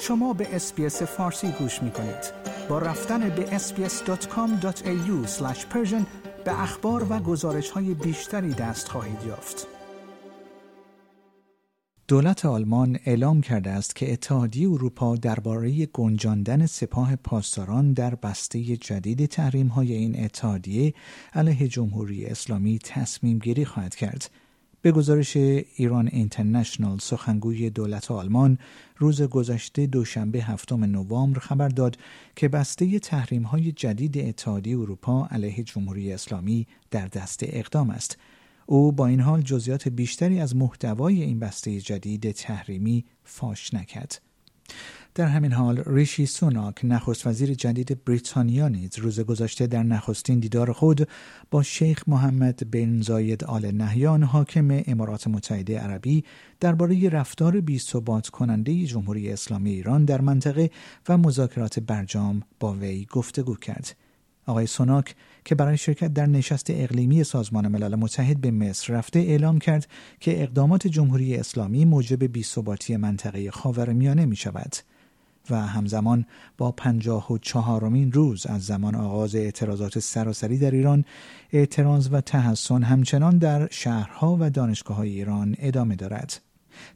شما به اسپیس فارسی گوش می کنید. با رفتن به sbs.com.au به اخبار و گزارش های بیشتری دست خواهید یافت. دولت آلمان اعلام کرده است که اتحادیه اروپا درباره گنجاندن سپاه پاسداران در بسته جدید تحریم های این اتحادیه علیه جمهوری اسلامی تصمیم گیری خواهد کرد. به گزارش ایران اینترنشنال سخنگوی دولت آلمان روز گذشته دوشنبه هفتم نوامبر خبر داد که بسته تحریم های جدید اتحادیه اروپا علیه جمهوری اسلامی در دست اقدام است. او با این حال جزئیات بیشتری از محتوای این بسته جدید تحریمی فاش نکرد. در همین حال ریشی سوناک نخست وزیر جدید بریتانیا نیز روز گذشته در نخستین دیدار خود با شیخ محمد بن زاید آل نهیان حاکم امارات متحده عربی درباره رفتار بی ثبات کننده جمهوری اسلامی ایران در منطقه و مذاکرات برجام با وی گفتگو کرد. آقای سوناک که برای شرکت در نشست اقلیمی سازمان ملل متحد به مصر رفته اعلام کرد که اقدامات جمهوری اسلامی موجب بیثباتی منطقه خاورمیانه می شود. و همزمان با پنجاه و چهارمین روز از زمان آغاز اعتراضات سراسری در ایران اعتراض و تحسن همچنان در شهرها و دانشگاه های ایران ادامه دارد.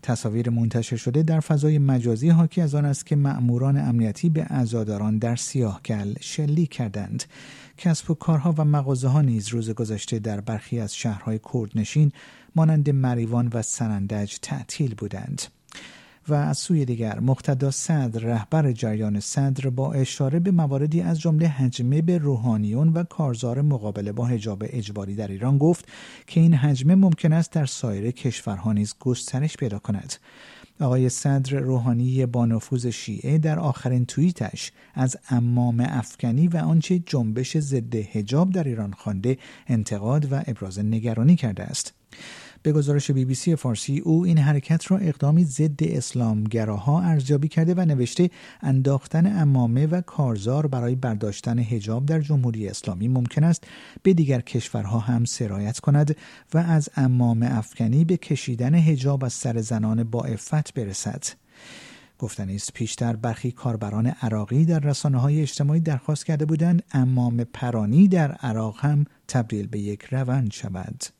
تصاویر منتشر شده در فضای مجازی حاکی از آن است که مأموران امنیتی به عزاداران در سیاهگل شلیک کردند کسب و کارها و مغازه ها نیز روز گذشته در برخی از شهرهای کردنشین مانند مریوان و سنندج تعطیل بودند و از سوی دیگر مقتدا صدر رهبر جریان صدر با اشاره به مواردی از جمله حجمه به روحانیون و کارزار مقابله با حجاب اجباری در ایران گفت که این حجمه ممکن است در سایر کشورها نیز گسترش پیدا کند. آقای صدر روحانی با نفوذ شیعه در آخرین توییتش از امام افغانی و آنچه جنبش ضد حجاب در ایران خوانده انتقاد و ابراز نگرانی کرده است. به گزارش بی بی سی فارسی او این حرکت را اقدامی ضد اسلامگراها ارزیابی کرده و نوشته انداختن امامه و کارزار برای برداشتن هجاب در جمهوری اسلامی ممکن است به دیگر کشورها هم سرایت کند و از امام افکنی به کشیدن هجاب از سر زنان با افت برسد. گفتنی است پیشتر برخی کاربران عراقی در رسانه های اجتماعی درخواست کرده بودند امام پرانی در عراق هم تبدیل به یک روند شود.